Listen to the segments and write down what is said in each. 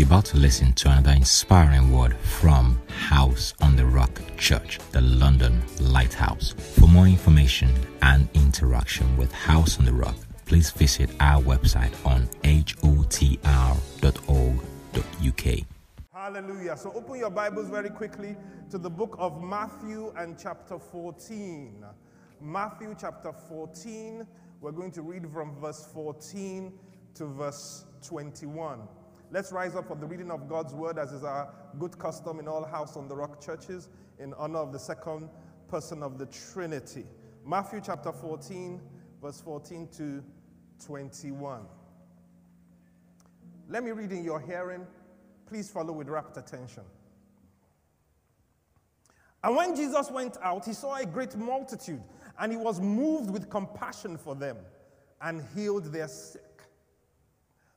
You're about to listen to another inspiring word from House on the Rock Church, the London Lighthouse. For more information and interaction with House on the Rock, please visit our website on hotr.org.uk. Hallelujah. So open your Bibles very quickly to the book of Matthew and chapter 14. Matthew chapter 14. We're going to read from verse 14 to verse 21. Let's rise up for the reading of God's word, as is our good custom in all House on the Rock churches, in honor of the second person of the Trinity. Matthew chapter 14, verse 14 to 21. Let me read in your hearing. Please follow with rapt attention. And when Jesus went out, he saw a great multitude, and he was moved with compassion for them and healed their sick.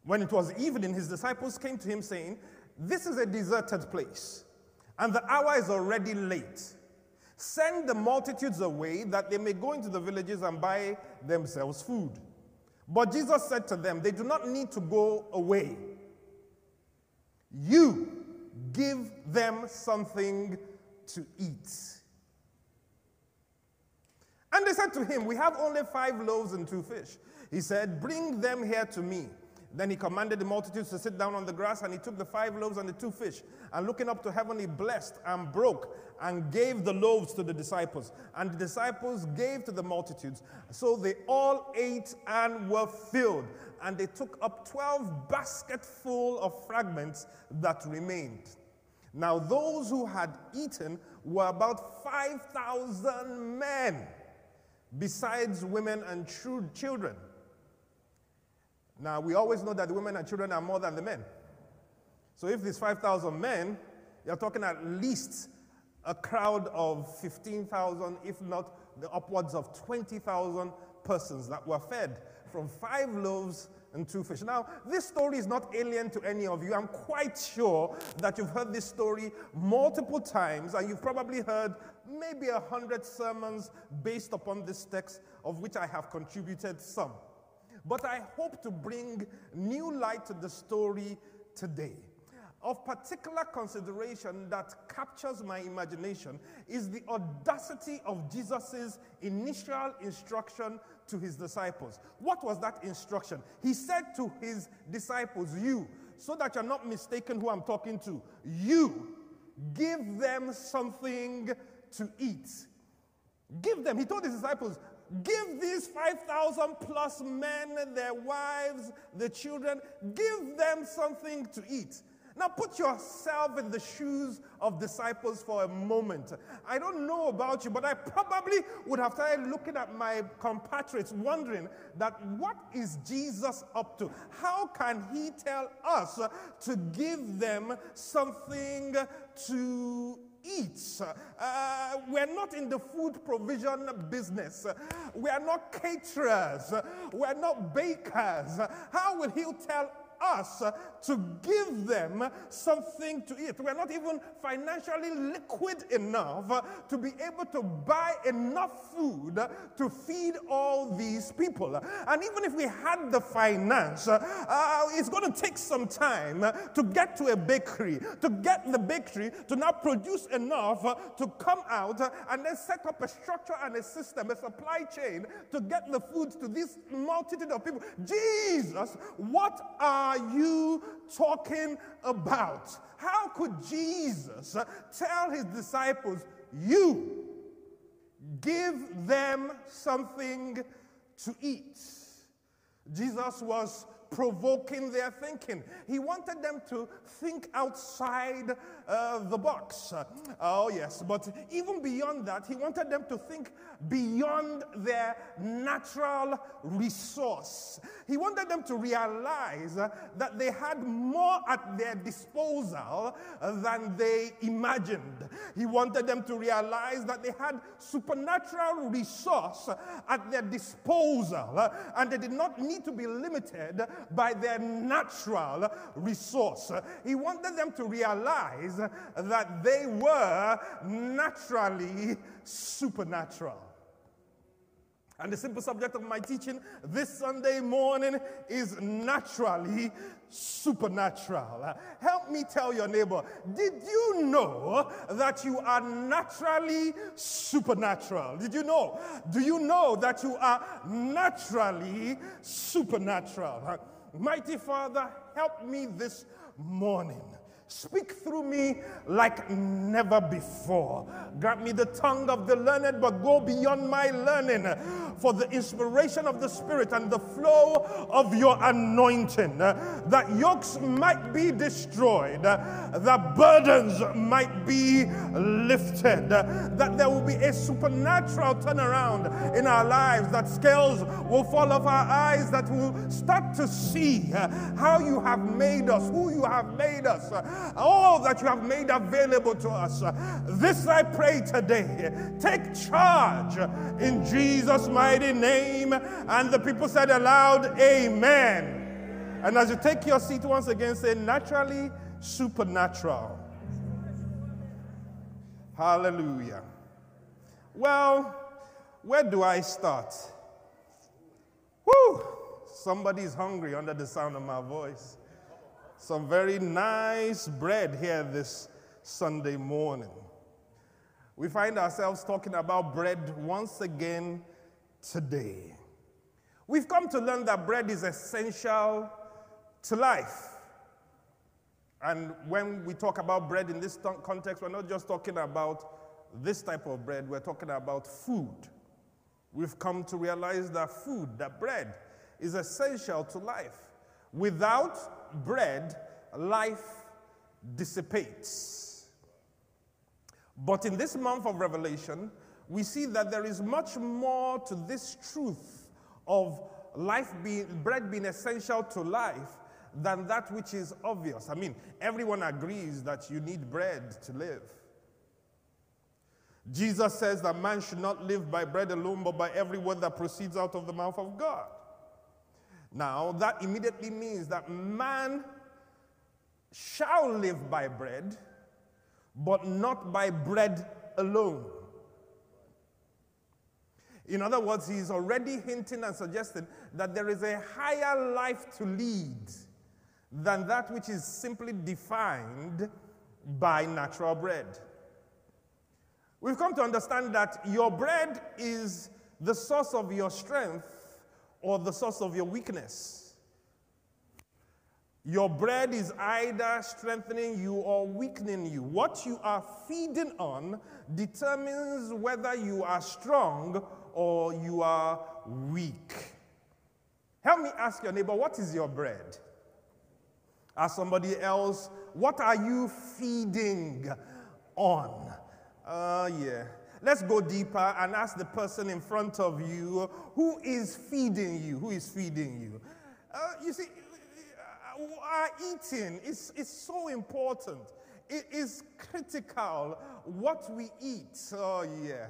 When it was evening, his disciples came to him saying, This is a deserted place, and the hour is already late. Send the multitudes away that they may go into the villages and buy themselves food. But Jesus said to them, They do not need to go away. You give them something to eat. And they said to him, We have only five loaves and two fish. He said, Bring them here to me. Then he commanded the multitudes to sit down on the grass, and he took the five loaves and the two fish, and looking up to heaven, he blessed and broke and gave the loaves to the disciples. And the disciples gave to the multitudes. So they all ate and were filled. And they took up 12 basketful of fragments that remained. Now, those who had eaten were about 5,000 men, besides women and children. Now, we always know that the women and children are more than the men. So, if there's 5,000 men, you're talking at least a crowd of 15,000, if not the upwards of 20,000 persons that were fed from five loaves and two fish. Now, this story is not alien to any of you. I'm quite sure that you've heard this story multiple times, and you've probably heard maybe a hundred sermons based upon this text, of which I have contributed some. But I hope to bring new light to the story today. Of particular consideration that captures my imagination is the audacity of Jesus' initial instruction to his disciples. What was that instruction? He said to his disciples, You, so that you're not mistaken who I'm talking to, you give them something to eat. Give them, he told his disciples, Give these 5,000 plus men, their wives, the children, give them something to eat. Now put yourself in the shoes of disciples for a moment. I don't know about you, but I probably would have started looking at my compatriots, wondering that what is Jesus up to? How can he tell us to give them something to eats. Uh, we're not in the food provision business. We are not caterers. We're not bakers. How will He tell us to give them something to eat. We're not even financially liquid enough to be able to buy enough food to feed all these people. And even if we had the finance, uh, it's going to take some time to get to a bakery, to get the bakery to now produce enough to come out and then set up a structure and a system, a supply chain to get the food to this multitude of people. Jesus, what are you talking about? How could Jesus tell his disciples, You give them something to eat? Jesus was provoking their thinking. He wanted them to think outside uh, the box. Uh, oh, yes, but even beyond that, he wanted them to think beyond their natural resource. He wanted them to realize uh, that they had more at their disposal uh, than they imagined. He wanted them to realize that they had supernatural resource at their disposal and they did not need to be limited by their natural resource. He wanted them to realize that they were naturally supernatural. And the simple subject of my teaching this Sunday morning is naturally supernatural. Help me tell your neighbor, did you know that you are naturally supernatural? Did you know? Do you know that you are naturally supernatural? Mighty Father, help me this morning Speak through me like never before. Grant me the tongue of the learned, but go beyond my learning for the inspiration of the Spirit and the flow of your anointing, that yokes might be destroyed, that burdens might be lifted, that there will be a supernatural turnaround in our lives, that scales will fall off our eyes, that we'll start to see how you have made us, who you have made us all that you have made available to us. This I pray today. Take charge in Jesus' mighty name. And the people said aloud, Amen. And as you take your seat once again, say naturally supernatural. Hallelujah. Well, where do I start? Whoo! Somebody's hungry under the sound of my voice some very nice bread here this Sunday morning. We find ourselves talking about bread once again today. We've come to learn that bread is essential to life. And when we talk about bread in this context, we're not just talking about this type of bread, we're talking about food. We've come to realize that food, that bread, is essential to life. Without bread, life dissipates. But in this month of Revelation, we see that there is much more to this truth of life being, bread being essential to life than that which is obvious. I mean, everyone agrees that you need bread to live. Jesus says that man should not live by bread alone, but by every word that proceeds out of the mouth of God. Now, that immediately means that man shall live by bread, but not by bread alone. In other words, he's already hinting and suggesting that there is a higher life to lead than that which is simply defined by natural bread. We've come to understand that your bread is the source of your strength or the source of your weakness. Your bread is either strengthening you or weakening you. What you are feeding on determines whether you are strong or you are weak. Help me ask your neighbor, what is your bread? Ask somebody else, what are you feeding on? Uh, yeah. Let's go deeper and ask the person in front of you who is feeding you. Who is feeding you? Uh, you see, our eating is, is so important. It is critical what we eat. Oh, yeah.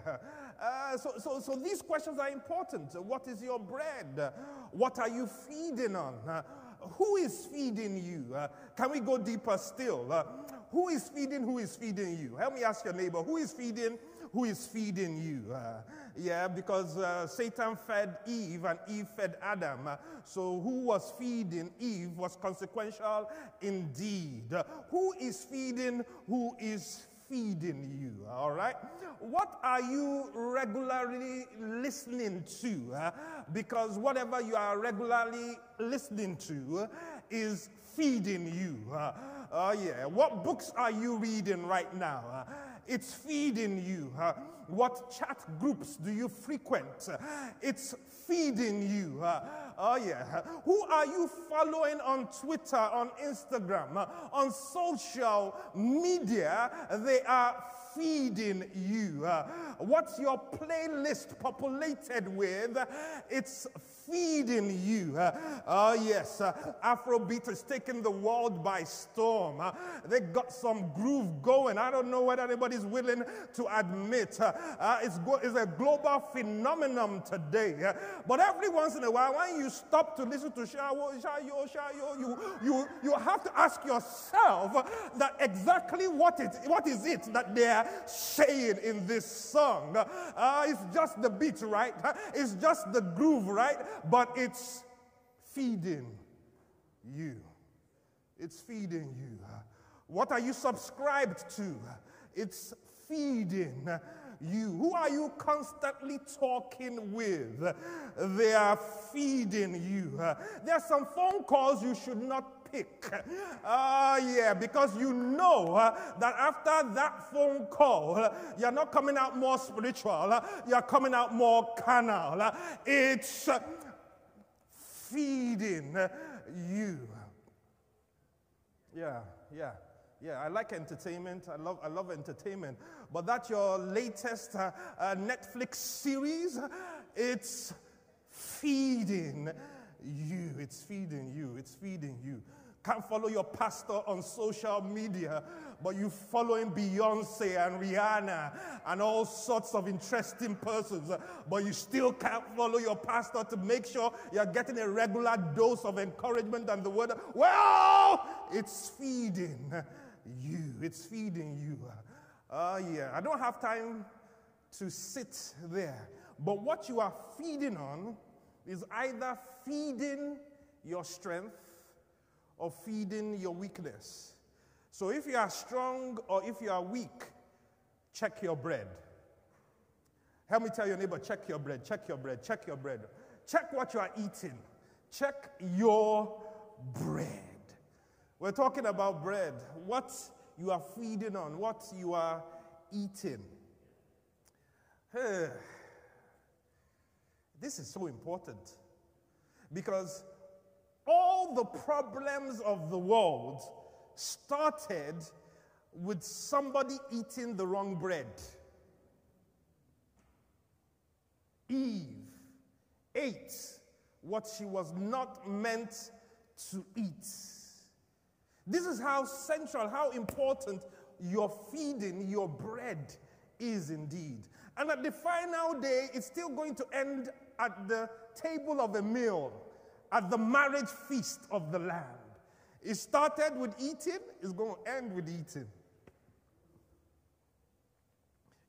Uh, so, so, so these questions are important. What is your bread? What are you feeding on? Uh, who is feeding you? Uh, can we go deeper still? Uh, who is feeding? Who is feeding you? Help me ask your neighbor. Who is feeding? Who is feeding you. Uh, yeah, because uh, Satan fed Eve and Eve fed Adam. Uh, so who was feeding Eve was consequential indeed. Who is feeding? Who is feeding you? All right. What are you regularly listening to? Uh, because whatever you are regularly listening to is feeding you. Uh, oh, yeah. What books are you reading right now? Uh, it's feeding you. Uh, what chat groups do you frequent? It's feeding you. Oh, yeah. Who are you following on Twitter, on Instagram, on social media? They are feeding you. What's your playlist populated with? It's feeding you. Oh, yes. Uh, Afrobeat has taken the world by storm. Uh, they got some groove going. I don't know whether anybody's willing to admit it's, go- it's a global phenomenon today. But every once in a while, when you stop to listen to Shayo, Shayo, Shayo, you, you, you have to ask yourself that exactly what, it, what is it that they're saying in this song? Uh, it's just the beat, right? It's just the groove, right? But it's feeding you. It's feeding you. What are you subscribed to? It's feeding you. Who are you constantly talking with? They are feeding you. There are some phone calls you should not pick. Uh, yeah, because you know that after that phone call, you're not coming out more spiritual, you're coming out more carnal. It's feeding you. Yeah, yeah. Yeah, I like entertainment. I love, I love entertainment. But that's your latest uh, uh, Netflix series. It's feeding you. It's feeding you. It's feeding you. Can't follow your pastor on social media, but you following Beyonce and Rihanna and all sorts of interesting persons, but you still can't follow your pastor to make sure you're getting a regular dose of encouragement and the word. Well, it's feeding you. It's feeding you. Uh, yeah, I don't have time to sit there. But what you are feeding on is either feeding your strength or feeding your weakness. So if you are strong or if you are weak, check your bread. Help me tell your neighbor, check your bread, check your bread, check your bread. Check what you are eating. Check your bread. We're talking about bread, what you are feeding on, what you are eating. This is so important because all the problems of the world started with somebody eating the wrong bread. Eve ate what she was not meant to eat. This is how central, how important your feeding, your bread is indeed. And at the final day, it's still going to end at the table of a meal at the marriage feast of the Lamb. It started with eating, it's going to end with eating.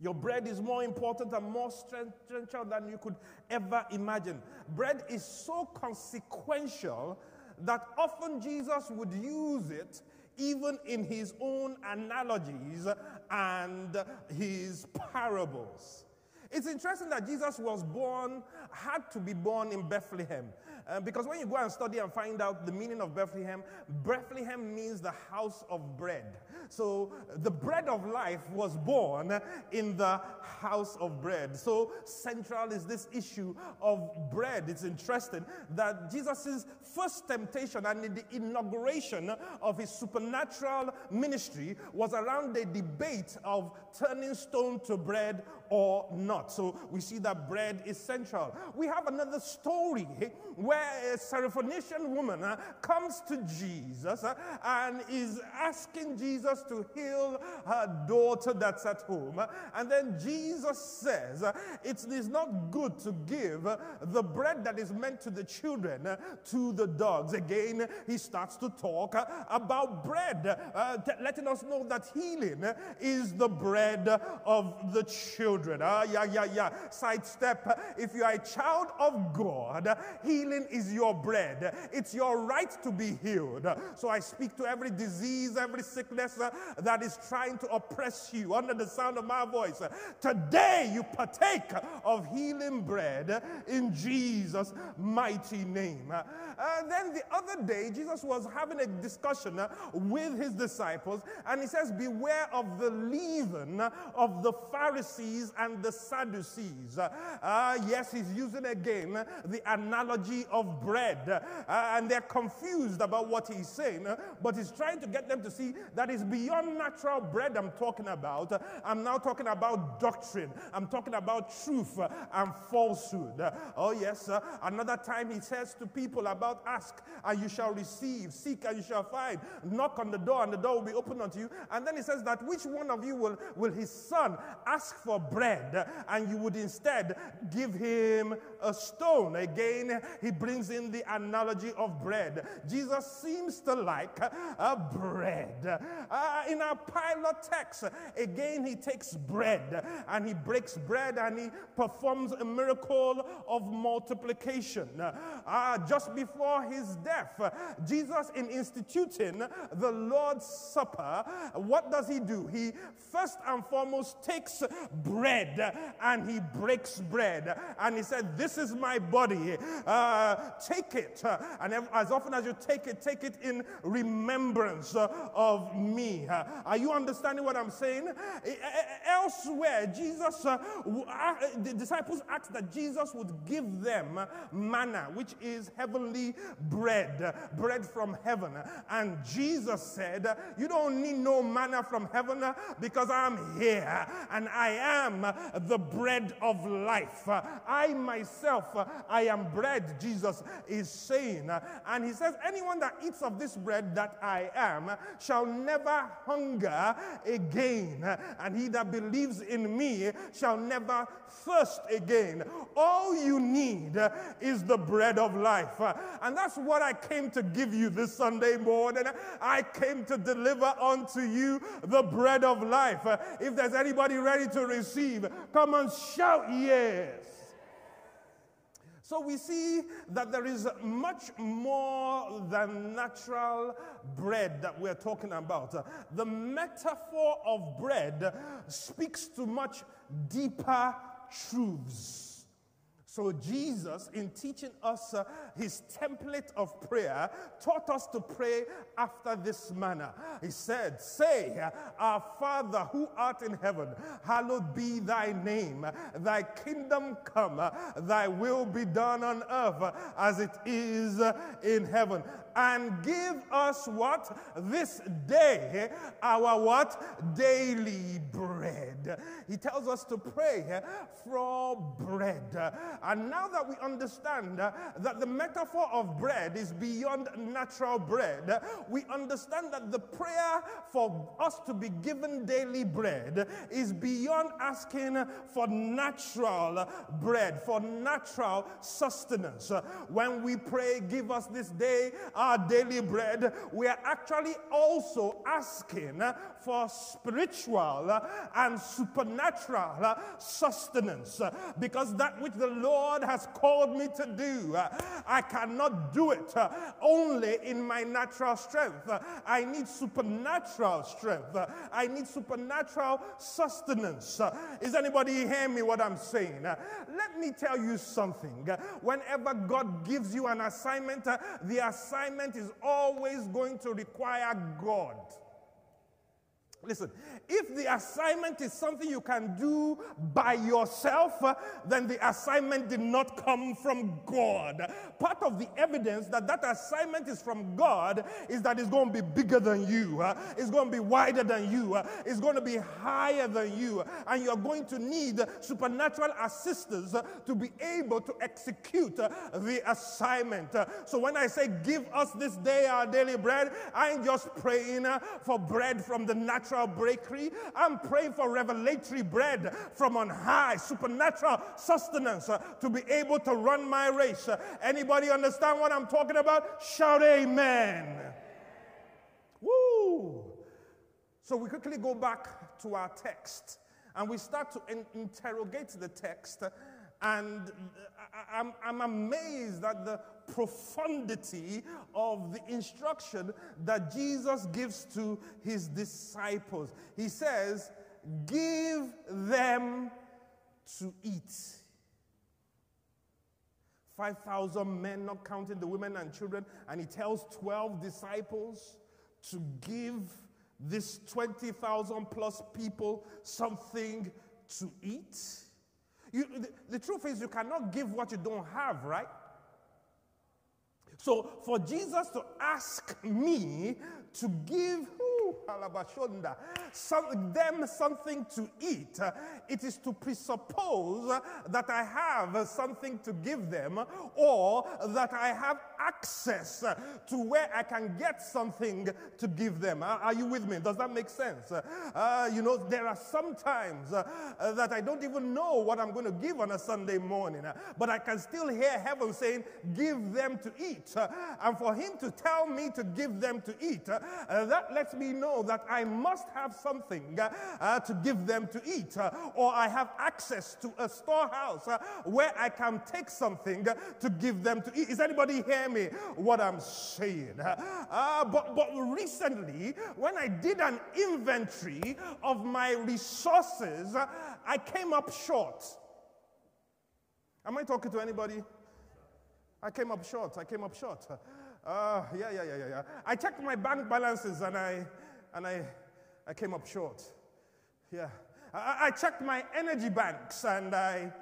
Your bread is more important and more essential than you could ever imagine. Bread is so consequential that often Jesus would use it even in his own analogies and his parables. It's interesting that Jesus was born, had to be born in Bethlehem. Uh, because when you go and study and find out the meaning of Bethlehem, Bethlehem means the house of bread. So the bread of life was born in the house of bread. So central is this issue of bread. It's interesting that Jesus' first temptation and the inauguration of his supernatural ministry was around the debate of turning stone to bread or not. So we see that bread is central. We have another story where a Syrophoenician woman uh, comes to Jesus uh, and is asking Jesus to heal her daughter that's at home. And then Jesus says, uh, It is not good to give the bread that is meant to the children uh, to the dogs. Again, he starts to talk uh, about bread, letting us know that healing is the bread of the children. Ah, yeah, yeah, yeah. Sidestep. If you are a child of God, healing is your bread. It's your right to be healed. So I speak to every disease, every sickness uh, that is trying to oppress you under the sound of my voice. Today you partake of healing bread in Jesus' mighty name. Uh, then the other day, Jesus was having a discussion uh, with his disciples, and he says, Beware of the leaven of the Pharisees and the Sadducees. Uh, yes, he's using again the analogy of bread. Uh, and they're confused about what he's saying, uh, but he's trying to get them to see that it's beyond natural bread I'm talking about. Uh, I'm now talking about doctrine, I'm talking about truth uh, and falsehood. Oh, yes, another time he says to people about ask and you shall receive, seek and you shall find, knock on the door and the door will be opened unto you. And then he says that which one of you will, will his son ask for bread and you would instead give him a stone? Again, he brings in the analogy of bread. Jesus seems to like a bread. Uh, in our pilot text, again, he takes bread and he breaks bread and he performs a miracle of multiplication. Uh, just before his death, Jesus, in instituting the Lord's Supper, what does he do? He first and foremost takes bread and he breaks bread and he said, This is my body. Uh, take it. And as often as you take it, take it in remembrance uh, of me. Are you understanding what I'm saying? Elsewhere, Jesus, uh, the disciples asked that Jesus would give them manna, which is heavenly bread, bread from heaven. And Jesus said, You don't need no manna from heaven uh, because I'm here and I am the bread of life. I myself, uh, I am bread, Jesus is saying. And he says, Anyone that eats of this bread that I am shall never hunger again. And he that believes in me shall never thirst again. All you need is the bread of life. And that's what I came to give you this Sunday morning. I came to deliver unto you the bread of life. If there's anybody ready to receive, come and shout yes. So we see that there is much more than natural bread that we're talking about. The metaphor of bread speaks to much deeper truths. So, Jesus, in teaching us uh, his template of prayer, taught us to pray after this manner. He said, Say, Our Father who art in heaven, hallowed be thy name. Thy kingdom come, thy will be done on earth as it is in heaven and give us what? This day, our what? Daily bread. He tells us to pray for bread. And now that we understand that the metaphor of bread is beyond natural bread, we understand that the prayer for us to be given daily bread is beyond asking for natural bread, for natural sustenance. When we pray, give us this day our daily bread, we are actually also asking for spiritual and supernatural sustenance because that which the Lord has called me to do, I cannot do it only in my natural strength. I need supernatural strength. I need supernatural sustenance. Is anybody hearing me what I'm saying? Let me tell you something. Whenever God gives you an assignment, the assignment assignment is always going to require God. Listen, if the assignment is something you can do by yourself, uh, then the assignment did not come from God. Part of the evidence that that assignment is from God is that it's going to be bigger than you, uh, it's going to be wider than you, uh, it's going to be higher than you, and you're going to need supernatural assistance to be able to execute the assignment. So when I say, Give us this day our daily bread, I'm just praying for bread from the natural bakery decree. I'm praying for revelatory bread from on high, supernatural sustenance uh, to be able to run my race. Uh, anybody understand what I'm talking about? Shout amen. Woo! So we quickly go back to our text and we start to in- interrogate the text. And I'm, I'm amazed at the profundity of the instruction that Jesus gives to his disciples. He says, Give them to eat. 5,000 men, not counting the women and children, and he tells 12 disciples to give this 20,000 plus people something to eat. You, the, the truth is, you cannot give what you don't have, right? So for Jesus to ask me to give some, them something to eat, it is to presuppose that I have something to give them or that I have access to where I can get something to give them. Are you with me? Does that make sense? Uh, you know, there are some times uh, that I don't even know what I'm going to give on a Sunday morning, but I can still hear heaven saying, Give them to eat. And for Him to tell me to give them to eat, uh, that lets me know that I must have something uh, to give them to eat, or I have access to a storehouse where I can take something to give them to eat. Is anybody hear me what I'm saying? Uh, but, but recently, when I did an inventory of my resources, I came up short. Am I talking to anybody? I came up short. I came up short. Uh, yeah, yeah, yeah, yeah, yeah. I checked my bank balances and I, and I, I came up short. Yeah. I, I checked my energy banks and I,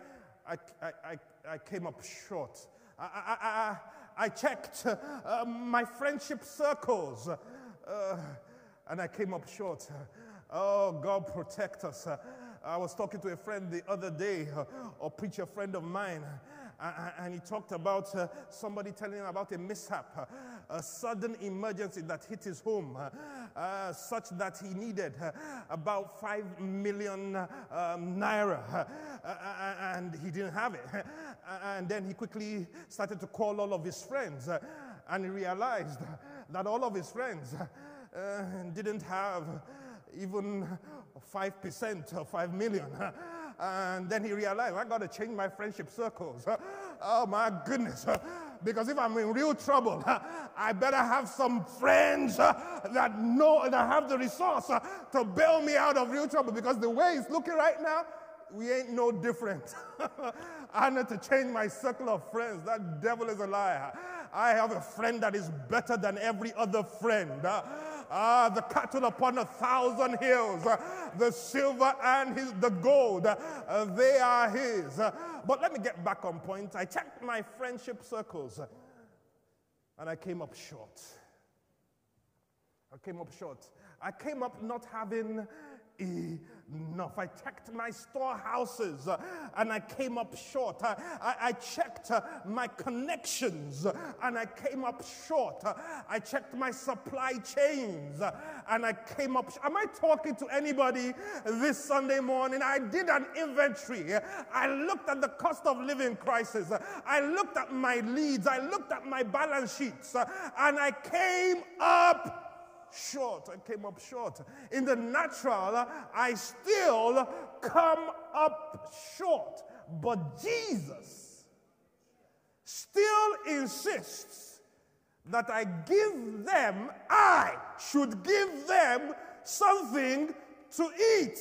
I, I, I, came up short. I, I, I, checked uh, my friendship circles uh, and I came up short. Oh, God protect us. I was talking to a friend the other day, a preacher friend of mine, and he talked about uh, somebody telling him about a mishap, uh, a sudden emergency that hit his home, uh, uh such that he needed uh, about five million um, naira, and he didn't have it. and then he quickly started to call all of his friends, and he realized that all of his friends didn't have even 5% or 5 million. And then he realized, I got to change my friendship circles. Oh my goodness. Because if I'm in real trouble, I better have some friends uh, that know that have the resource uh, to bail me out of real trouble. Because the way it's looking right now, we ain't no different. I need to change my circle of friends. That devil is a liar. I have a friend that is better than every other friend. Ah, the cattle upon a thousand hills, uh, the silver and his, the gold, uh, they are his. But let me get back on point. I checked my friendship circles and I came up short. I came up short. I came up not having enough. I checked my storehouses uh, and I came up short. I, I, I checked uh, my connections uh, and I came up short. Uh, I checked my supply chains uh, and I came up. Am I talking to anybody this Sunday morning? I did an inventory. I looked at the cost of living crisis. I looked at my leads. I looked at my balance sheets and I came up short. I came up short. In the natural, I still come up short. But Jesus still insists that I give them, I should give them something to eat.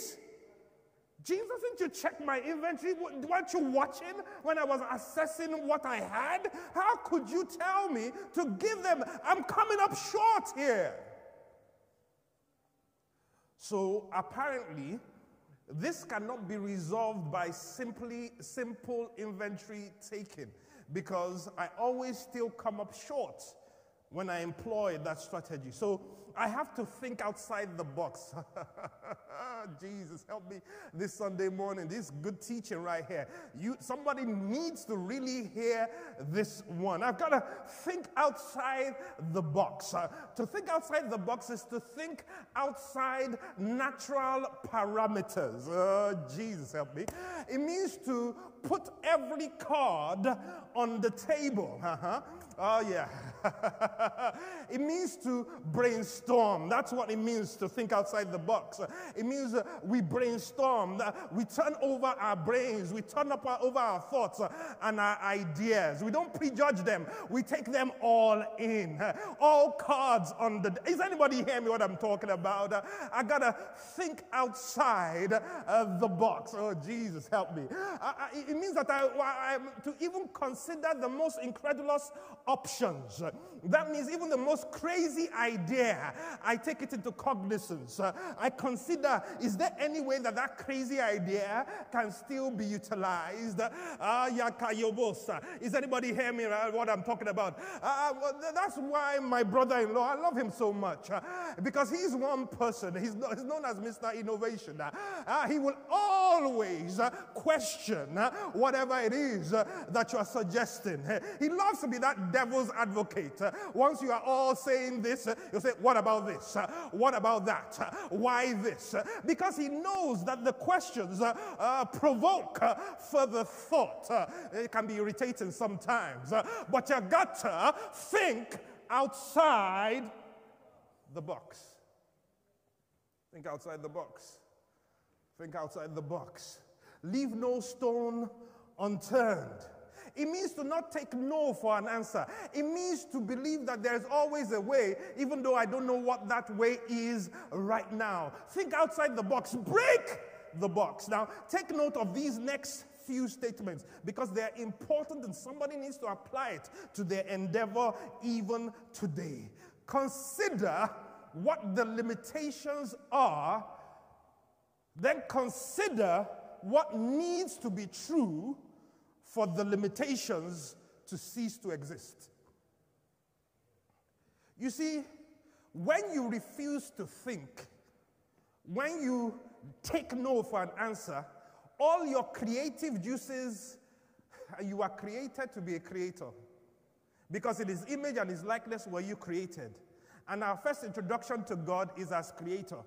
Jesus, didn't you check my inventory? Weren't you watching when I was assessing what I had? How could you tell me to give them? I'm coming up short here. So apparently, this cannot be resolved by simply simple inventory taking because I always still come up short when I employ that strategy. So I have to think outside the box. Jesus, help me this Sunday morning. This good teaching right here. You, somebody needs to really hear this one. I've got to think outside the box. Uh, to think outside the box is to think outside natural parameters. Uh, Jesus, help me. It means to put every card on the table. Uh-huh. Oh, yeah. it means to brainstorm. That's what it means to think outside the box. It means uh, we brainstorm, uh, we turn over our brains, we turn up our, over our thoughts uh, and our ideas. We don't prejudge them, we take them all in. all cards on the. Is anybody hear me what I'm talking about? I gotta think outside uh, the box. Oh, Jesus, help me. It means that I, I, to even consider the most incredulous options. That means even the most crazy idea I take it into cognizance. Uh, I consider is there any way that that crazy idea can still be utilized? Uh, is anybody hear me right, what I'm talking about? Uh, that's why my brother in law, I love him so much uh, because he's one person. He's, he's known as Mr. Innovation. Uh, he will always uh, question uh, whatever it is that you are suggesting. He loves to be that devil's advocate. Once you are all saying this, you'll say, What about this? What about that? Why this? Because he knows that the questions uh, provoke uh, further thought. Uh, it can be irritating sometimes, but you got to think outside the box. Think outside the box. Think outside the box. Leave no stone unturned. It means to not take no for an answer. It means to believe that there's always a way, even though I don't know what that way is right now. Think outside the box. Break the box. Now, take note of these next few statements because they're important and somebody needs to apply it to their endeavor even today. Consider what the limitations are, then consider what needs to be true for the limitations to cease to exist. You see, when you refuse to think, when you take no for an answer, all your creative juices, you are created to be a creator. Because in his image and his likeness were you created. And our first introduction to God is as creator.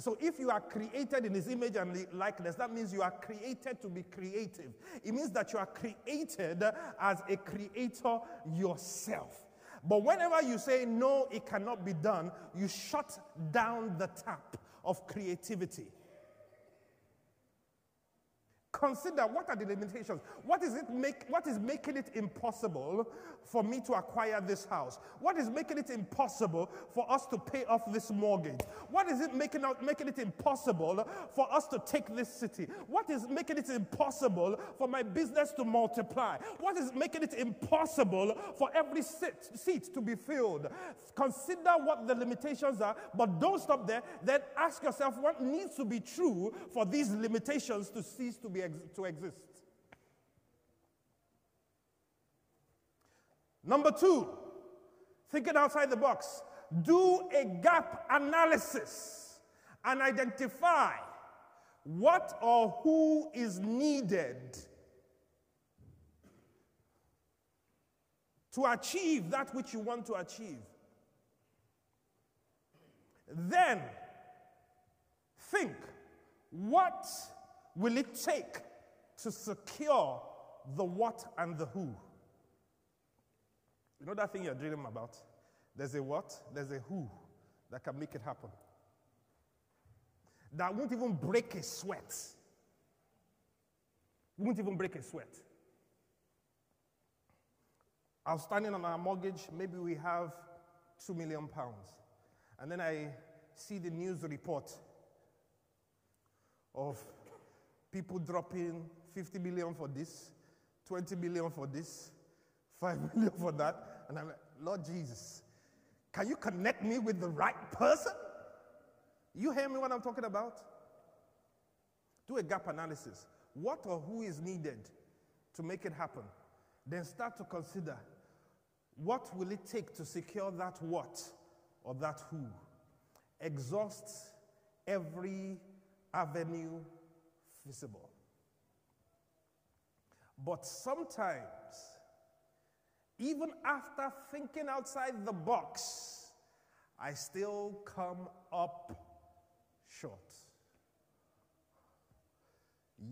So if you are created in his image and likeness, that means you are created to be creative. It means that you are created as a creator yourself. But whenever you say, no, it cannot be done, you shut down the tap of creativity. Consider what are the limitations? What is, it make, what is making it impossible for me to acquire this house? What is making it impossible for us to pay off this mortgage? What is it making, out, making it impossible for us to take this city? What is making it impossible for my business to multiply? What is making it impossible for every seat, seat to be filled? Consider what the limitations are, but don't stop there. Then ask yourself what needs to be true for these limitations to cease to be ex- to exist. Number two, thinking outside the box, do a gap analysis and identify what or who is needed to achieve that which you want to achieve. Then think what will it take to secure the what and the who? You know that thing you're dreaming about? There's a what, there's a who that can make it happen. That won't even break a sweat. Won't even break a sweat. Outstanding on our mortgage, maybe we have two million pounds. And then I see the news report of people dropping 50 million for this, 20 million for this, 5 million for that. And I'm like, Lord Jesus, can you connect me with the right person? You hear me what I'm talking about? Do a gap analysis. What or who is needed to make it happen? Then start to consider what will it take to secure that what or that who? Exhaust every avenue visible. But sometimes, even after thinking outside the box, I still come up short.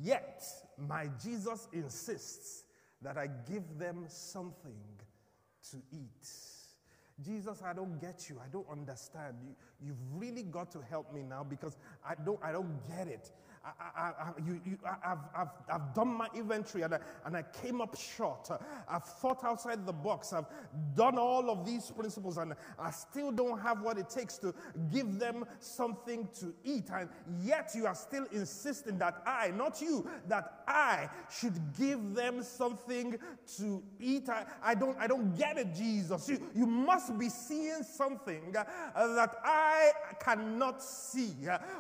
Yet, my Jesus insists that I give them something to eat. Jesus, I don't get you. I don't understand. You, you've really got to help me now because I don't, I don't get it. I, I, you, you, I've, I've, I've done my inventory and I, and I came up short. I've thought outside the box. I've done all of these principles and I still don't have what it takes to give them something to eat. And yet you are still insisting that I, not you, that I should give them something to eat. I, I, don't, I don't get it, Jesus. You, you must be seeing something that I cannot see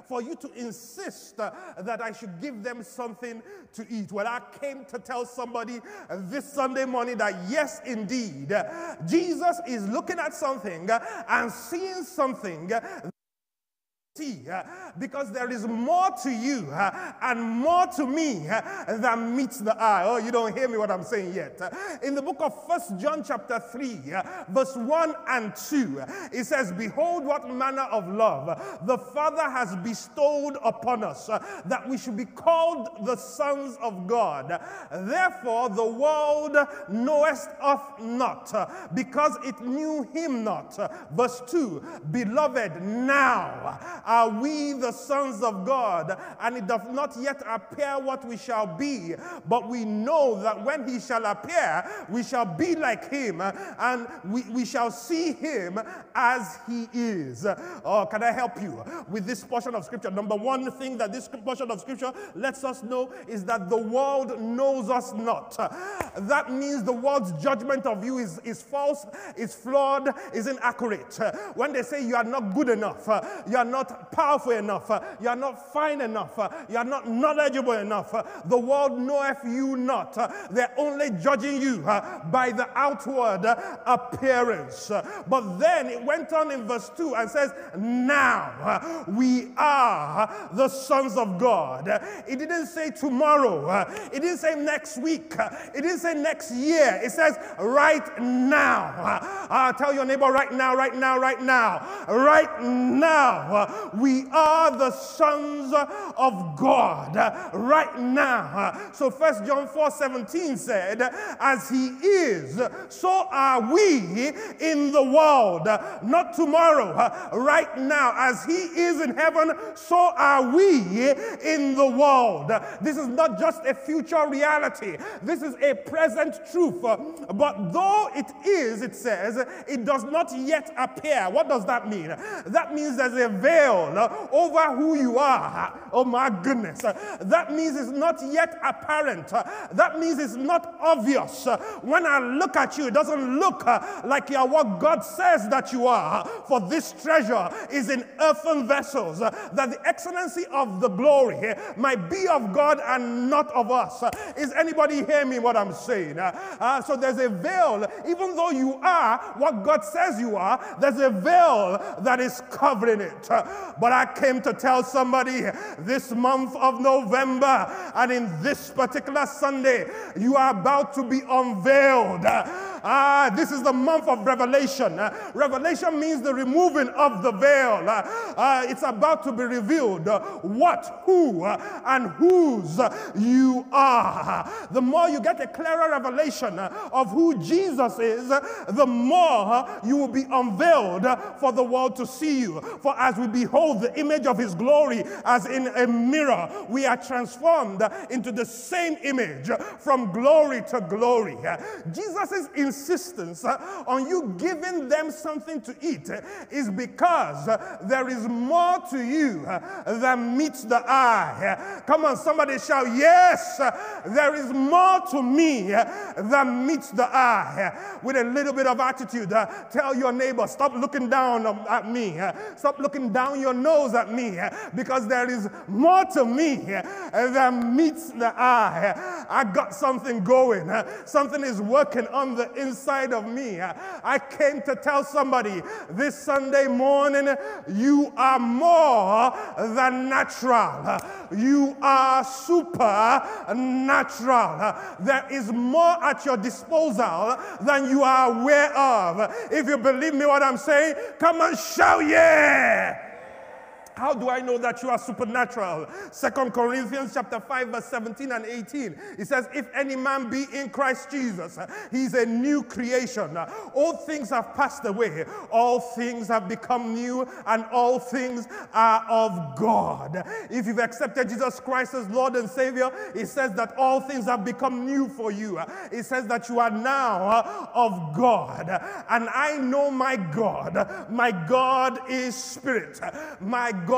for you to insist that I should give them something to eat. Well, I came to tell somebody this Sunday morning that yes, indeed, Jesus is looking at something and seeing something uh, because there is more to you uh, and more to me uh, than meets the eye. Oh, you don't hear me what I'm saying yet. In the book of First John chapter 3, verse 1 and 2, it says, Behold what manner of love the Father has bestowed upon us, that we should be called the sons of God. Therefore the world knoweth us not, because it knew him not. Verse 2, Beloved, now are we the sons of God, and it doth not yet appear what we shall be, but we know that when he shall appear, we shall be like him, and we, we shall see him as he is. Oh, can I help you with this portion of scripture? Number one thing that this portion of scripture lets us know is that the world knows us not. That means the world's judgment of you is, is false, is flawed, is inaccurate. When they say you are not good enough, you are not powerful enough. Uh, you are not fine enough. Uh, you are not knowledgeable enough. Uh, the world knoweth you not. They're only judging you by the outward appearance. But then it went on in verse 2 and says, Now we are the sons of God. It didn't say tomorrow. It didn't say next week. It didn't say next year. It says right now. Uh, tell your neighbor right now, right now, right now. Right now we are the sons of God right now. So First John 4 17 said, As he is, so are we in the world. Not tomorrow, right now. As he is in heaven, so are we in the world. This is not just a future reality, this is a present truth. But though it is, it says, it does not yet appear. What does that mean? That means there's a veil over who you are. Oh my goodness. That means it's not yet apparent. That means it's not obvious. When I look at you, it doesn't look like you're what God says that you are. For this treasure is in earthen vessels, that the excellency of the glory might be of God and not of us. Is anybody hearing me what I'm saying? Uh, so there's a veil, even though you are what God says you are, there's a veil that is covering it. But I came to tell somebody this month of November and in this particular Sunday, you are about to be unveiled. Ah, this is the month of revelation. Uh, revelation means the removing of the veil. Uh, uh, it's about to be revealed what, who, and whose you are. The more you get a clearer revelation of who Jesus is, the more you will be unveiled for the world to see you. For as we behold the image of his glory as in a mirror, we are transformed into the same image from glory to glory. Jesus is in insistence on you giving them something to eat is because there is more to you than meets the eye. Come on, somebody shout, Yes, there is more to me than meets the eye. With a little bit of attitude, tell your neighbor, Stop looking down at me. Stop looking down your nose at me because there is more to me than meets the eye. I got something going, something is working on the inside of me. I came to tell somebody this Sunday morning you are more than natural, you are supernatural. There is more at your disposal than you are aware of. If you believe me, what I'm saying, come and shout, yeah! How do I know that you are supernatural? Second Corinthians chapter 5, verse 17 and 18. It says, If any man be in Christ Jesus, he's a new creation. All things have passed away, all things have become new, and all things are of God. If you've accepted Jesus Christ as Lord and Savior, it says that all things have become new for you. It says that you are now of God. And I know my God. My God is spirit. My God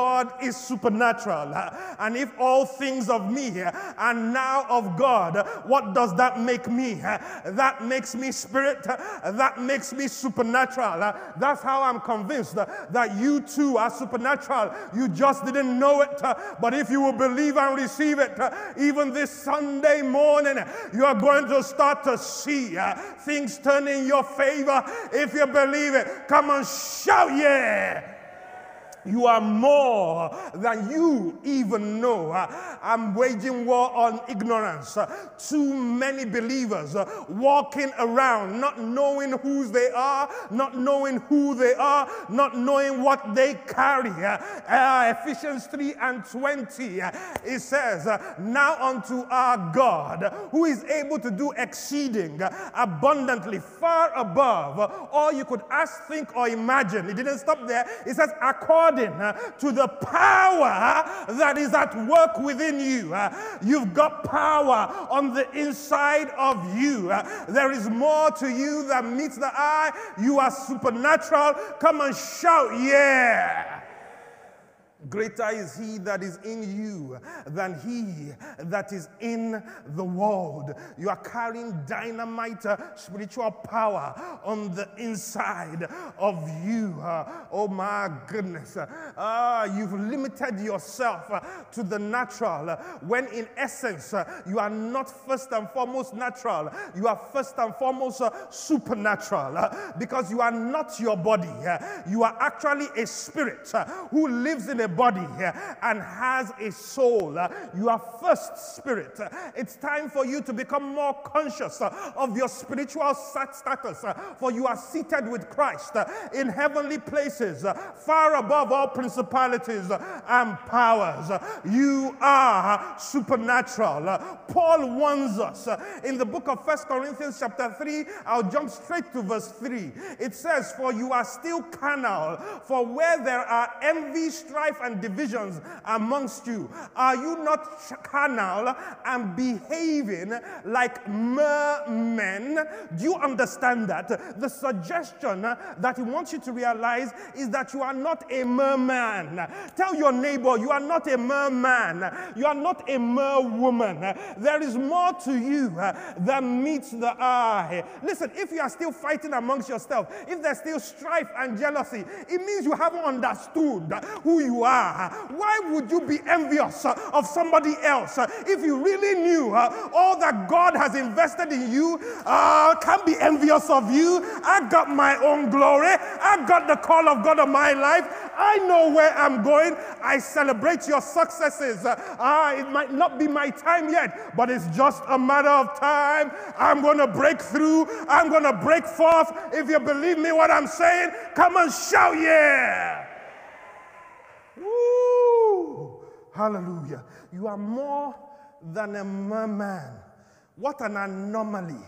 is supernatural. Uh, and if all things of me uh, are now of God, what does that make me? Uh, that makes me spirit. That makes me supernatural. That's how I'm convinced that you too are supernatural. You just didn't know it. But if you will believe and receive it, even this Sunday morning, you are going to start to see things turn in your favor. If you believe it, come on, shout, yeah. You are more than you even know. I'm waging war on ignorance. Too many believers walking around not knowing who they are, not knowing who they are, not knowing what they carry. Uh, Ephesians 3 and 20, it says, Now unto our God, who is able to do exceeding abundantly, far above all you could ask, think, or imagine. It didn't stop there. It says, according according uh, to the power that is at work within you. Uh, you've got power on the inside of you. Uh, there is more to you than meets the eye. You are supernatural. Come and shout, yeah. Greater is he that is in you than he that is in the world. You are carrying dynamite uh, spiritual power on the inside of you. Uh, oh my goodness. Uh, you've limited yourself uh, to the natural uh, when in essence uh, you are not first and foremost natural. You are first and foremost supernatural because you are not your body. you are actually a spirit who lives in a body eh, and has a soul. Eh, you are first spirit. Eh, it's time for you to become more conscious of your spiritual status, for you are seated with Christ in heavenly places, far above all principalities and powers. You are supernatural. Paul warns us in the book of First Corinthians, chapter 3. I'll jump straight to verse 3. It says, For you are still carnal, for where there are envy, strife, and divisions amongst you? Are you not carnal and behaving like mermen? Do you understand that? The suggestion that he wants you to realize is that you are not a merman. Tell your neighbor, you are not a merman. You are not a merwoman. There is more to you than meets the eye. Listen, if you are still fighting amongst yourself, if there's still strife and jealousy, it means you haven't understood who you are. Why would you be envious of somebody else if you really knew all that God has invested in you? Uh, can't be envious of you. I got my own glory. I got the call of God on my life. I know where I'm going. I celebrate your successes. Uh, it might not be my time yet, but it's just a matter of time. I'm going to break through. I'm going to break forth. If you believe me what I'm saying, come and shout, yeah. Woo! Hallelujah. You are more than a merman. What an anomaly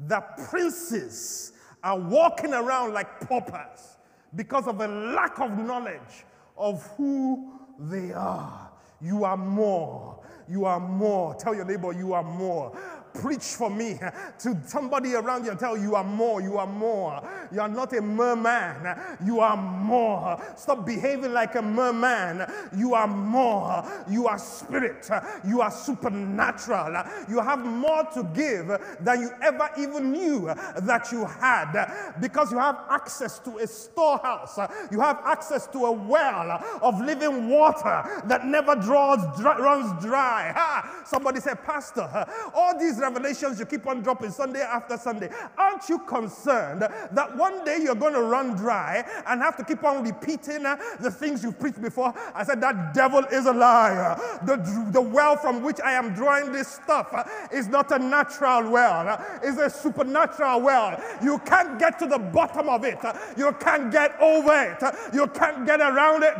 that princes are walking around like paupers because of a lack of knowledge of who they are. You are more. You are more. Tell your neighbor, you are more preach for me to somebody around you and tell you, are more, you are more. You are not a merman, you are more. Stop behaving like a merman. You are more. You are spirit, you are supernatural. You have more to give than you ever even knew that you had because you have access to a storehouse, you have access to a well of living water that never draws, dry, runs dry. Ha! Somebody said, Pastor, all these revelations you keep on dropping Sunday after Sunday, aren't you concerned that one day you're going to run dry and have to keep on repeating uh, the things you've preached before? I said, That devil is a liar. The, the well from which I am drawing this stuff uh, is not a natural well, uh, it's a supernatural well. You can't get to the bottom of it, you can't get over it, you can't get around it.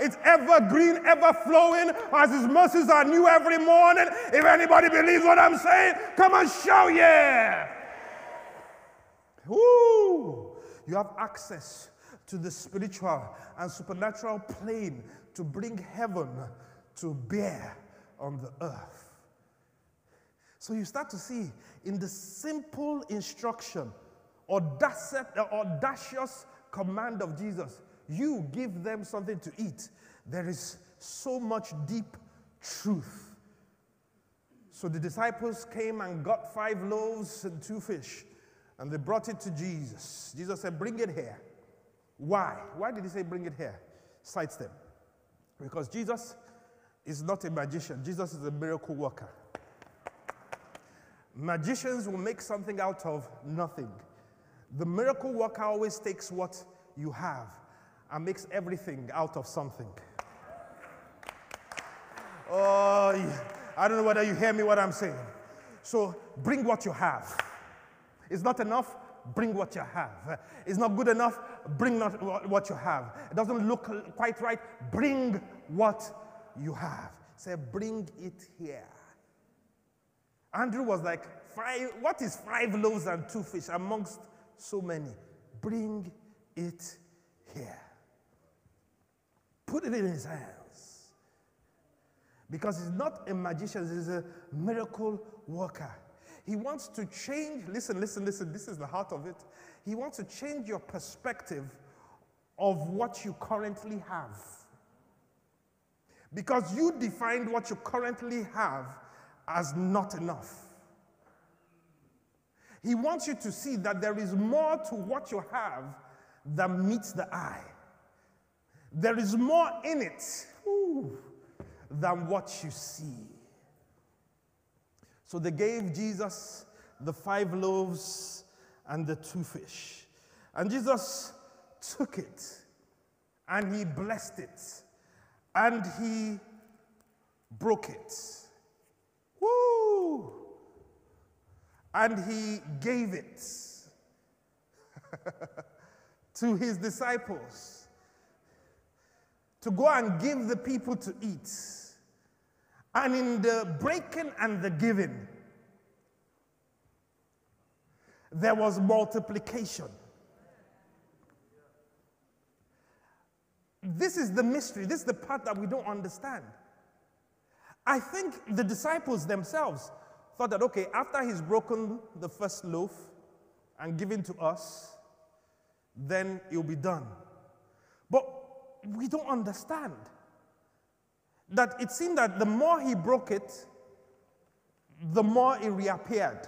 It's evergreen, ever flowing, as His mercies are new every morning. If anybody believes what I'm saying, come and show yeah. Woo! You have access to the spiritual and supernatural plane to bring heaven to bear on the earth. So you start to see in the simple instruction, audacious uh, command of Jesus, you give them something to eat. There is so much deep truth. So the disciples came and got five loaves and two fish, and they brought it to Jesus. Jesus said, Bring it here. Why? Why did he say, Bring it here? Cites them. Because Jesus is not a magician, Jesus is a miracle worker. Magicians will make something out of nothing. The miracle worker always takes what you have and makes everything out of something. Oh, I don't know whether you hear me what I'm saying. So bring what you have. It's not enough, bring what you have. It's not good enough, bring not what you have. It doesn't look quite right, bring what you have. Say, bring it here. Andrew was like, five, what is five loaves and two fish amongst so many? Bring it here. Put it in his hand. Because he's not a magician, he's a miracle worker. He wants to change, listen, listen, listen, this is the heart of it. He wants to change your perspective of what you currently have. Because you defined what you currently have as not enough. He wants you to see that there is more to what you have than meets the eye. There is more in it. Ooh than what you see. So they gave Jesus the five loaves and the two fish. And Jesus took it and he blessed it and he broke it. Woo! And he gave it to his disciples to go and give the people to eat. And in the breaking and the giving, there was multiplication. This is the mystery. This is the part that we don't understand. I think the disciples themselves thought that, okay, after he's broken the first loaf and given to us, then it'll be done. But we don't understand that it seemed that the more he broke it, the more it reappeared.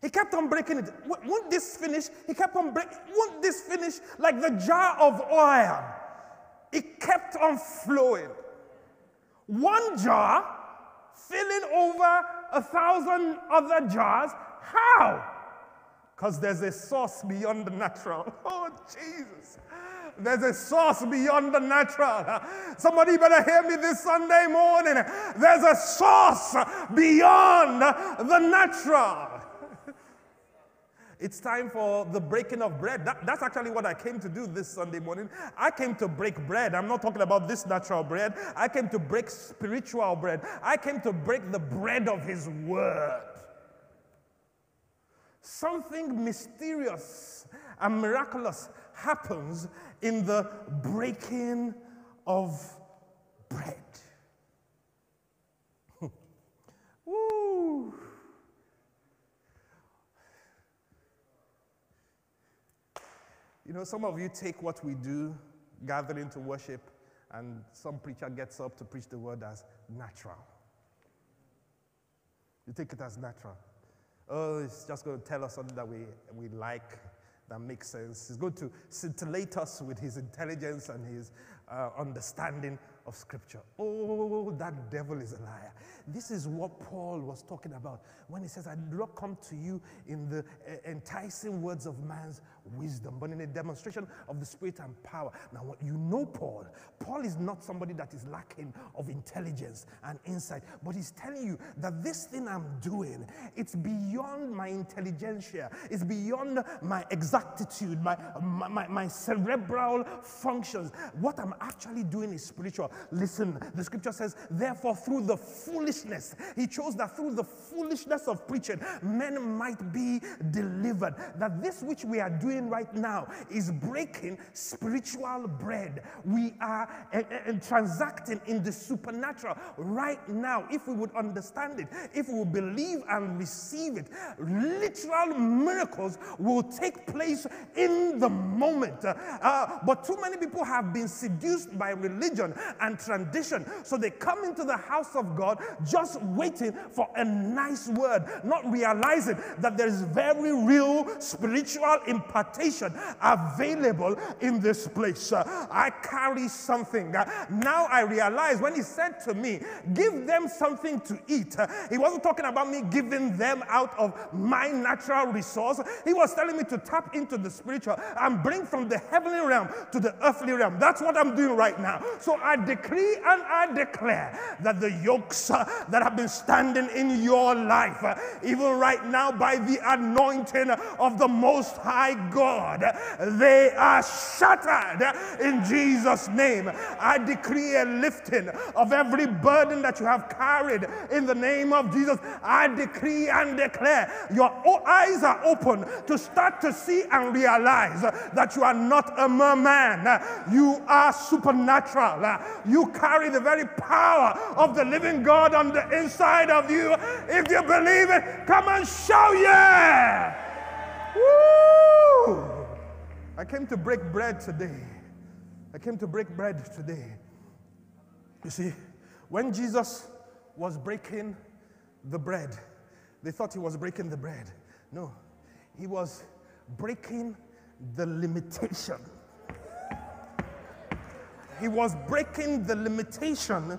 He kept on breaking it. Won't this finish? He kept on breaking. Won't this finish? Like the jar of oil. It kept on flowing. One jar filling over a thousand other jars. How? Because there's a source beyond the natural. Oh, Jesus. There's a source beyond the natural. Somebody better hear me this Sunday morning. There's a source beyond the natural. It's time for the breaking of bread. That, that's actually what I came to do this Sunday morning. I came to break bread. I'm not talking about this natural bread. I came to break spiritual bread. I came to break the bread of His Word. Something mysterious and miraculous happens in the breaking of bread. Woo. You know, some of you take what we do, gathering to worship, and some preacher gets up to preach the word as natural. You take it as natural. Oh, it's just going to tell us something that we, we like that makes sense. He's going to scintillate us with his intelligence and his uh, understanding. of Scripture. Oh, that devil is a liar. This is what Paul was talking about when he says, I do not come to you in the uh, enticing words of man's wisdom, but in a demonstration of the Spirit and power. Now, you know Paul. Paul is not somebody that is lacking of intelligence and insight, but he's telling you that this thing I'm doing, it's beyond my intelligentsia, it's beyond my exactitude, my, my, my, my cerebral functions. What I'm actually doing is spiritual. Listen, the scripture says, therefore, through the foolishness, he chose that through the foolishness of preaching, men might be delivered. That this which we are doing right now is breaking spiritual bread. We are uh, uh, transacting in the supernatural right now. If we would understand it, if we would believe and receive it, literal miracles will take place in the moment. Uh, but too many people have been seduced by religion and tradition. So they come into the house of God just waiting for a nice word, not realizing that there is very real spiritual impartation available in this place. Uh, I carry something. Uh, now I realize when he said to me, Give them something to eat, uh, he wasn't talking about me giving them out of my natural resource. He was telling me to tap into the spiritual and bring from the heavenly realm to the earthly realm. That's what I'm doing right now. So I decree and I declare that the yokes that have been standing in your life, uh, even right now by the anointing of the Most High God, they are shattered in Jesus' name. I decree a lifting of every burden that you have carried in the name of Jesus. I decree and declare your eyes are open to start to see and realize that you are not a merman, you are supernatural. You carry the very power of the living God on the inside of you. If you believe it, come and show yeah! Woo! I came to break bread today. I came to break bread today. You see, when Jesus was breaking the bread, they thought he was breaking the bread. No, he was breaking the limitation. He was breaking the limitation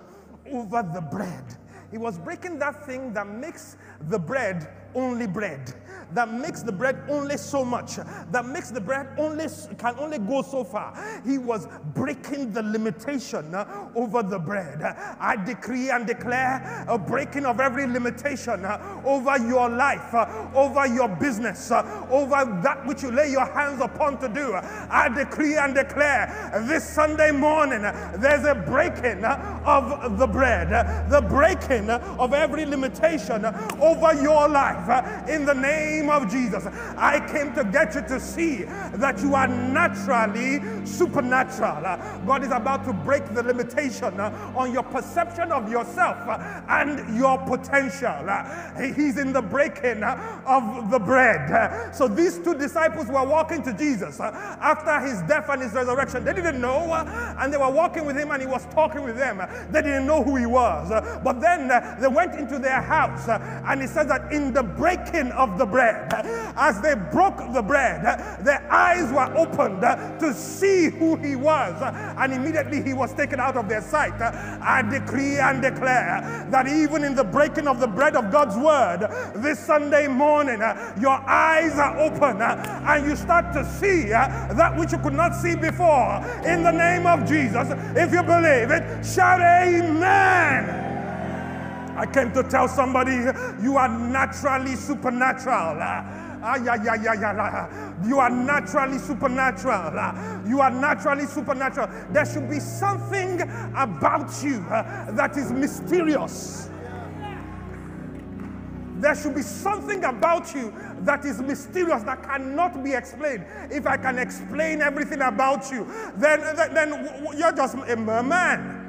over the bread. He was breaking that thing that makes the bread only bread that makes the bread only so much, that makes the bread only can only go so far. He was breaking the limitation uh, over the bread. I decree and declare a breaking of every limitation uh, over your life, uh, over your business, over that which you lay your hands upon to do. I decree and declare this Sunday morning there's a breaking of the bread, the breaking of every limitation over your life Uh, in the name of Jesus. I came to get you to see that you are naturally supernatural. God is about to break the limitation uh, on your perception of yourself uh, and your potential. He's in the breaking of the bread. So these two disciples were walking to Jesus after his death and his resurrection. They didn't know, and they were walking with him, and he was talking with them. They didn't know who he was. But then they went into their house, and he says that in the breaking of the bread. As they broke the bread, their eyes were opened to see who he was, and immediately he was taken out of their sight. I decree and declare that even in the breaking of the bread of God's word this Sunday morning, your eyes are open and you start to see that which you could not see before. In the name of Jesus, if you believe it, shout amen. I came to tell somebody you are naturally supernatural. Ah. You are naturally supernatural. You are naturally supernatural. There should be something about you that is mysterious. There should be something about you that is mysterious, that cannot be explained. If I can explain everything about you, then, then, then you're just a merman.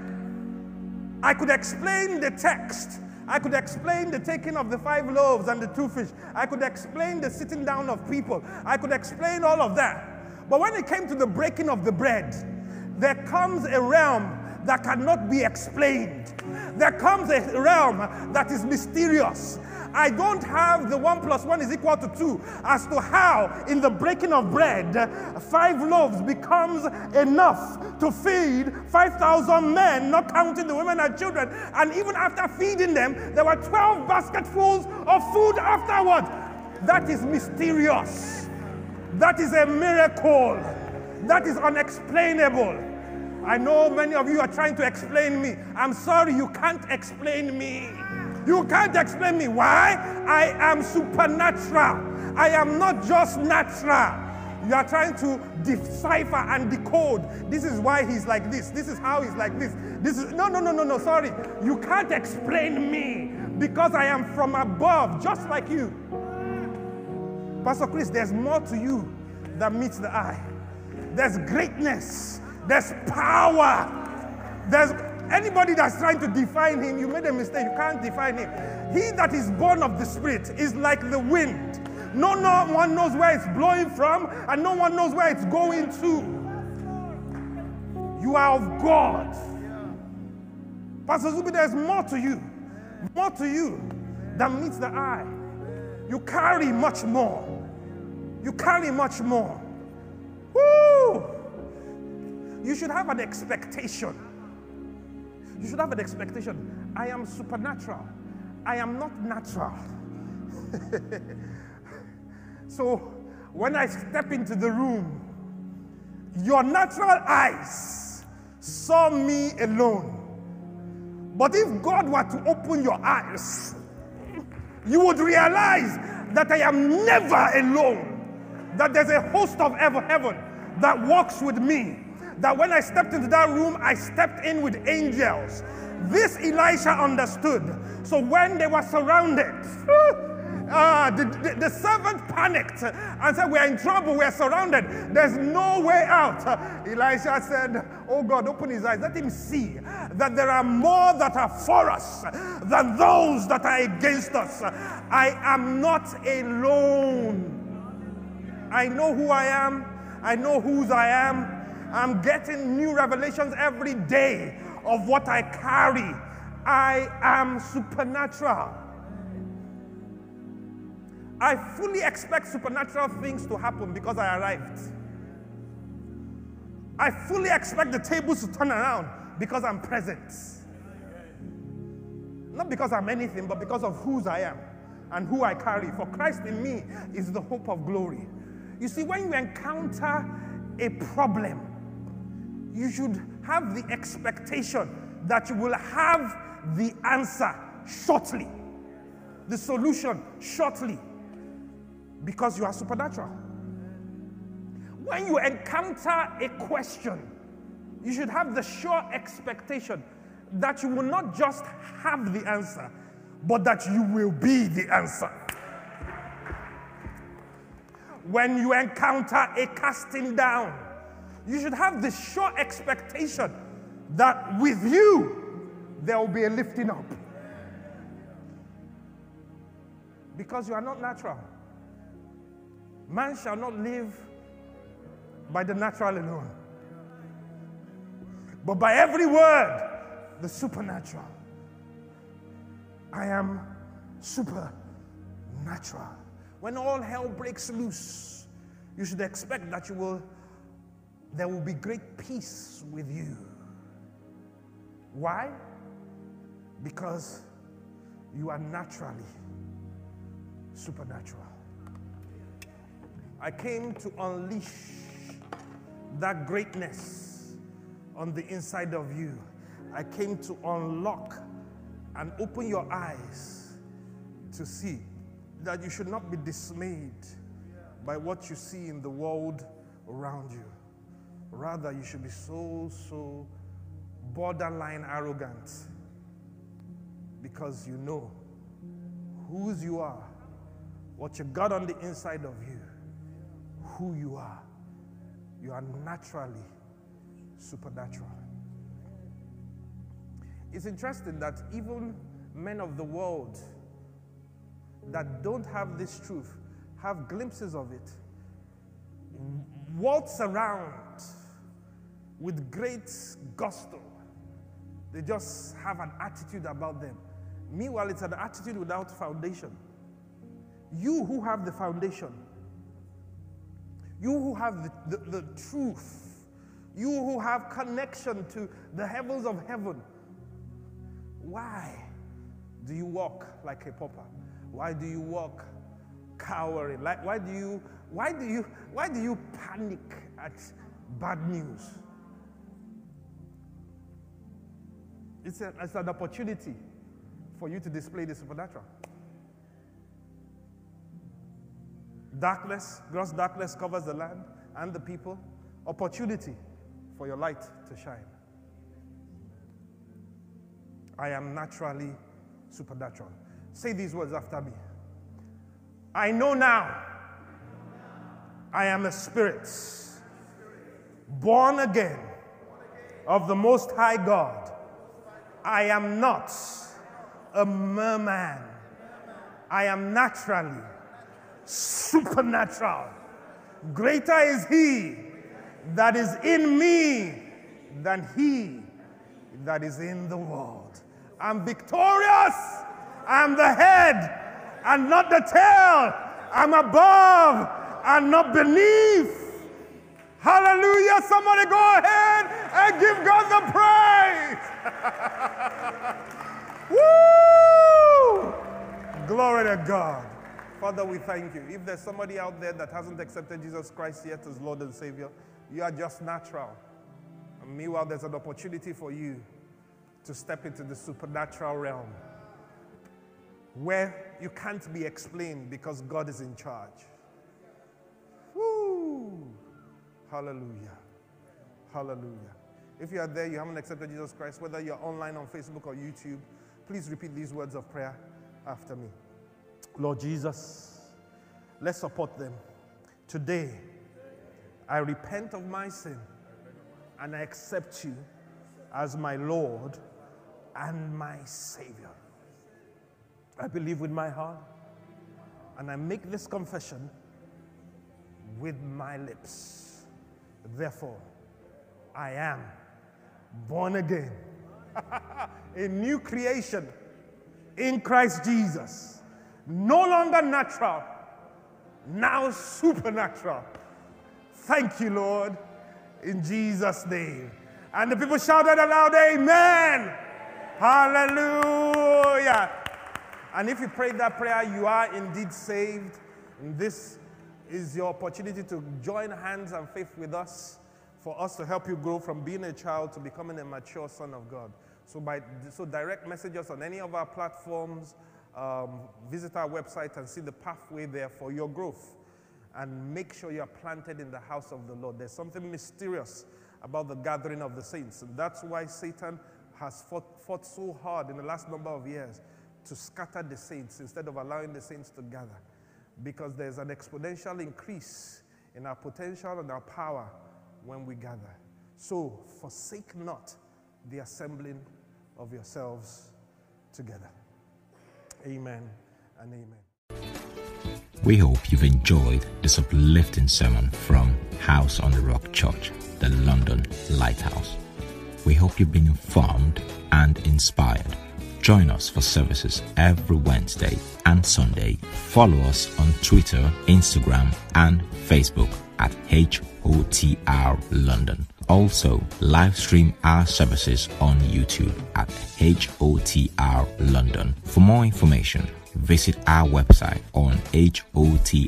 I could explain the text. I could explain the taking of the five loaves and the two fish. I could explain the sitting down of people. I could explain all of that. But when it came to the breaking of the bread, there comes a realm that cannot be explained. There comes a realm that is mysterious. I don't have the one plus one is equal to two as to how, in the breaking of bread, five loaves becomes enough to feed 5,000 men, not counting the women and children. And even after feeding them, there were 12 basketfuls of food afterwards. That is mysterious. That is a miracle. That is unexplainable. I know many of you are trying to explain me. I'm sorry, you can't explain me. You can't explain me. Why? I am supernatural. I am not just natural. You are trying to decipher and decode. This is why he's like this. This is how he's like this. This is no, no, no, no, no. Sorry. You can't explain me because I am from above, just like you. Pastor Chris, there's more to you than meets the eye. There's greatness. There's power. There's anybody that's trying to define him, you made a mistake. You can't define him. He that is born of the Spirit is like the wind. No, no one knows where it's blowing from, and no one knows where it's going to. You are of God. Pastor Zubi, there's more to you. More to you than meets the eye. You carry much more. You carry much more. Woo! You should have an expectation. You should have an expectation. I am supernatural. I am not natural. so when I step into the room, your natural eyes saw me alone. But if God were to open your eyes, you would realize that I am never alone. That there's a host of heaven that walks with me. That when I stepped into that room, I stepped in with angels. This Elisha understood. So when they were surrounded, uh, the, the, the, servant panicked and said, We're in trouble, we're surrounded, there's no way out. Elisha said, Oh God, open his eyes, let him see that there are more that are for us than those that are against us. I am not alone. I know who I am, I know whose I am. I'm getting new revelations every day of what I carry. I am supernatural. I fully expect supernatural things to happen because I arrived. I fully expect the tables to turn around because I'm present. Not because I'm anything, but because of whose I am and who I carry. For Christ in me is the hope of glory. You see, when you encounter a problem, you should have the expectation that you will have the answer shortly, the solution shortly because you are supernatural. When you encounter a question, you should have the sure expectation that you will not just have the answer, but that you will be the answer. When you encounter a casting down, you should have the sure expectation that with you there will be a lifting up. Because you are not natural. Man shall not live by the natural alone, but by every word, the supernatural. I am supernatural. When all hell breaks loose, you should expect that you will there will be great peace with you. Why? Because you are naturally supernatural. I came to unleash that greatness on the inside of you. I came to unlock and open your eyes to see that you should not be dismayed by what you see in the world around you. Rather, you should be so, so borderline arrogant because you know whose you are, what you got on the inside of you who you are. You are naturally supernatural. It's interesting that even men of the world that don't have this truth have glimpses of it, waltz around with great gusto. They just have an attitude about them. Meanwhile, it's an attitude without foundation. You who have the foundation, you who have the, the, the truth, you who have connection to the heavens of heaven, why do you walk like a pauper? Why do you walk cowering? Like, why do you why do you why do you panic at bad news? It's, a, it's an opportunity for you to display the supernatural. Darkness, gross darkness covers the land and the people. Opportunity for your light to shine. I am naturally supernatural. Say these words after me. I know now I am a spirit born again of the Most High God. I am not a merman. I am naturally supernatural. Greater is He that is in me than He that is in the world. I'm victorious. I'm the head and not the tail. I'm above and not beneath. Hallelujah. Somebody go ahead and give God the praise. Woo! Glory to God. Father, we thank you. If there's somebody out there that hasn't accepted Jesus Christ yet as Lord and Savior, you are just natural. And meanwhile, there's an opportunity for you to step into the supernatural realm where you can't be explained because God is in charge. Woo! Hallelujah. Hallelujah. If you are there, you haven't accepted Jesus Christ, whether you're online on Facebook or YouTube, please repeat these words of prayer after me. Lord Jesus, let's support them. Today, I repent of my sin and I accept you as my Lord and my Savior. I believe with my heart and I make this confession with my lips. Therefore, I am born again, a new creation in Christ Jesus. No longer natural, now supernatural. Thank you, Lord, in Jesus' name. And the people shouted aloud, Amen. Hallelujah. And if you prayed that prayer, you are indeed saved. And this is your opportunity to join hands and faith with us for us to help you grow from being a child to becoming a mature son of God. So, by, so direct messages on any of our platforms, um, visit our website and see the pathway there for your growth. And make sure you're planted in the house of the Lord. There's something mysterious about the gathering of the saints. And that's why Satan has fought, fought so hard in the last number of years to scatter the saints instead of allowing the saints to gather. Because there's an exponential increase in our potential and our power when we gather. So forsake not the assembling of yourselves together. Amen and amen. We hope you've enjoyed this uplifting sermon from House on the Rock Church, the London Lighthouse. We hope you've been informed and inspired. Join us for services every Wednesday and Sunday. Follow us on Twitter, Instagram, and Facebook at HOTR London. Also, live stream our services on YouTube at HOTR London. For more information, visit our website on hotr.org.uk.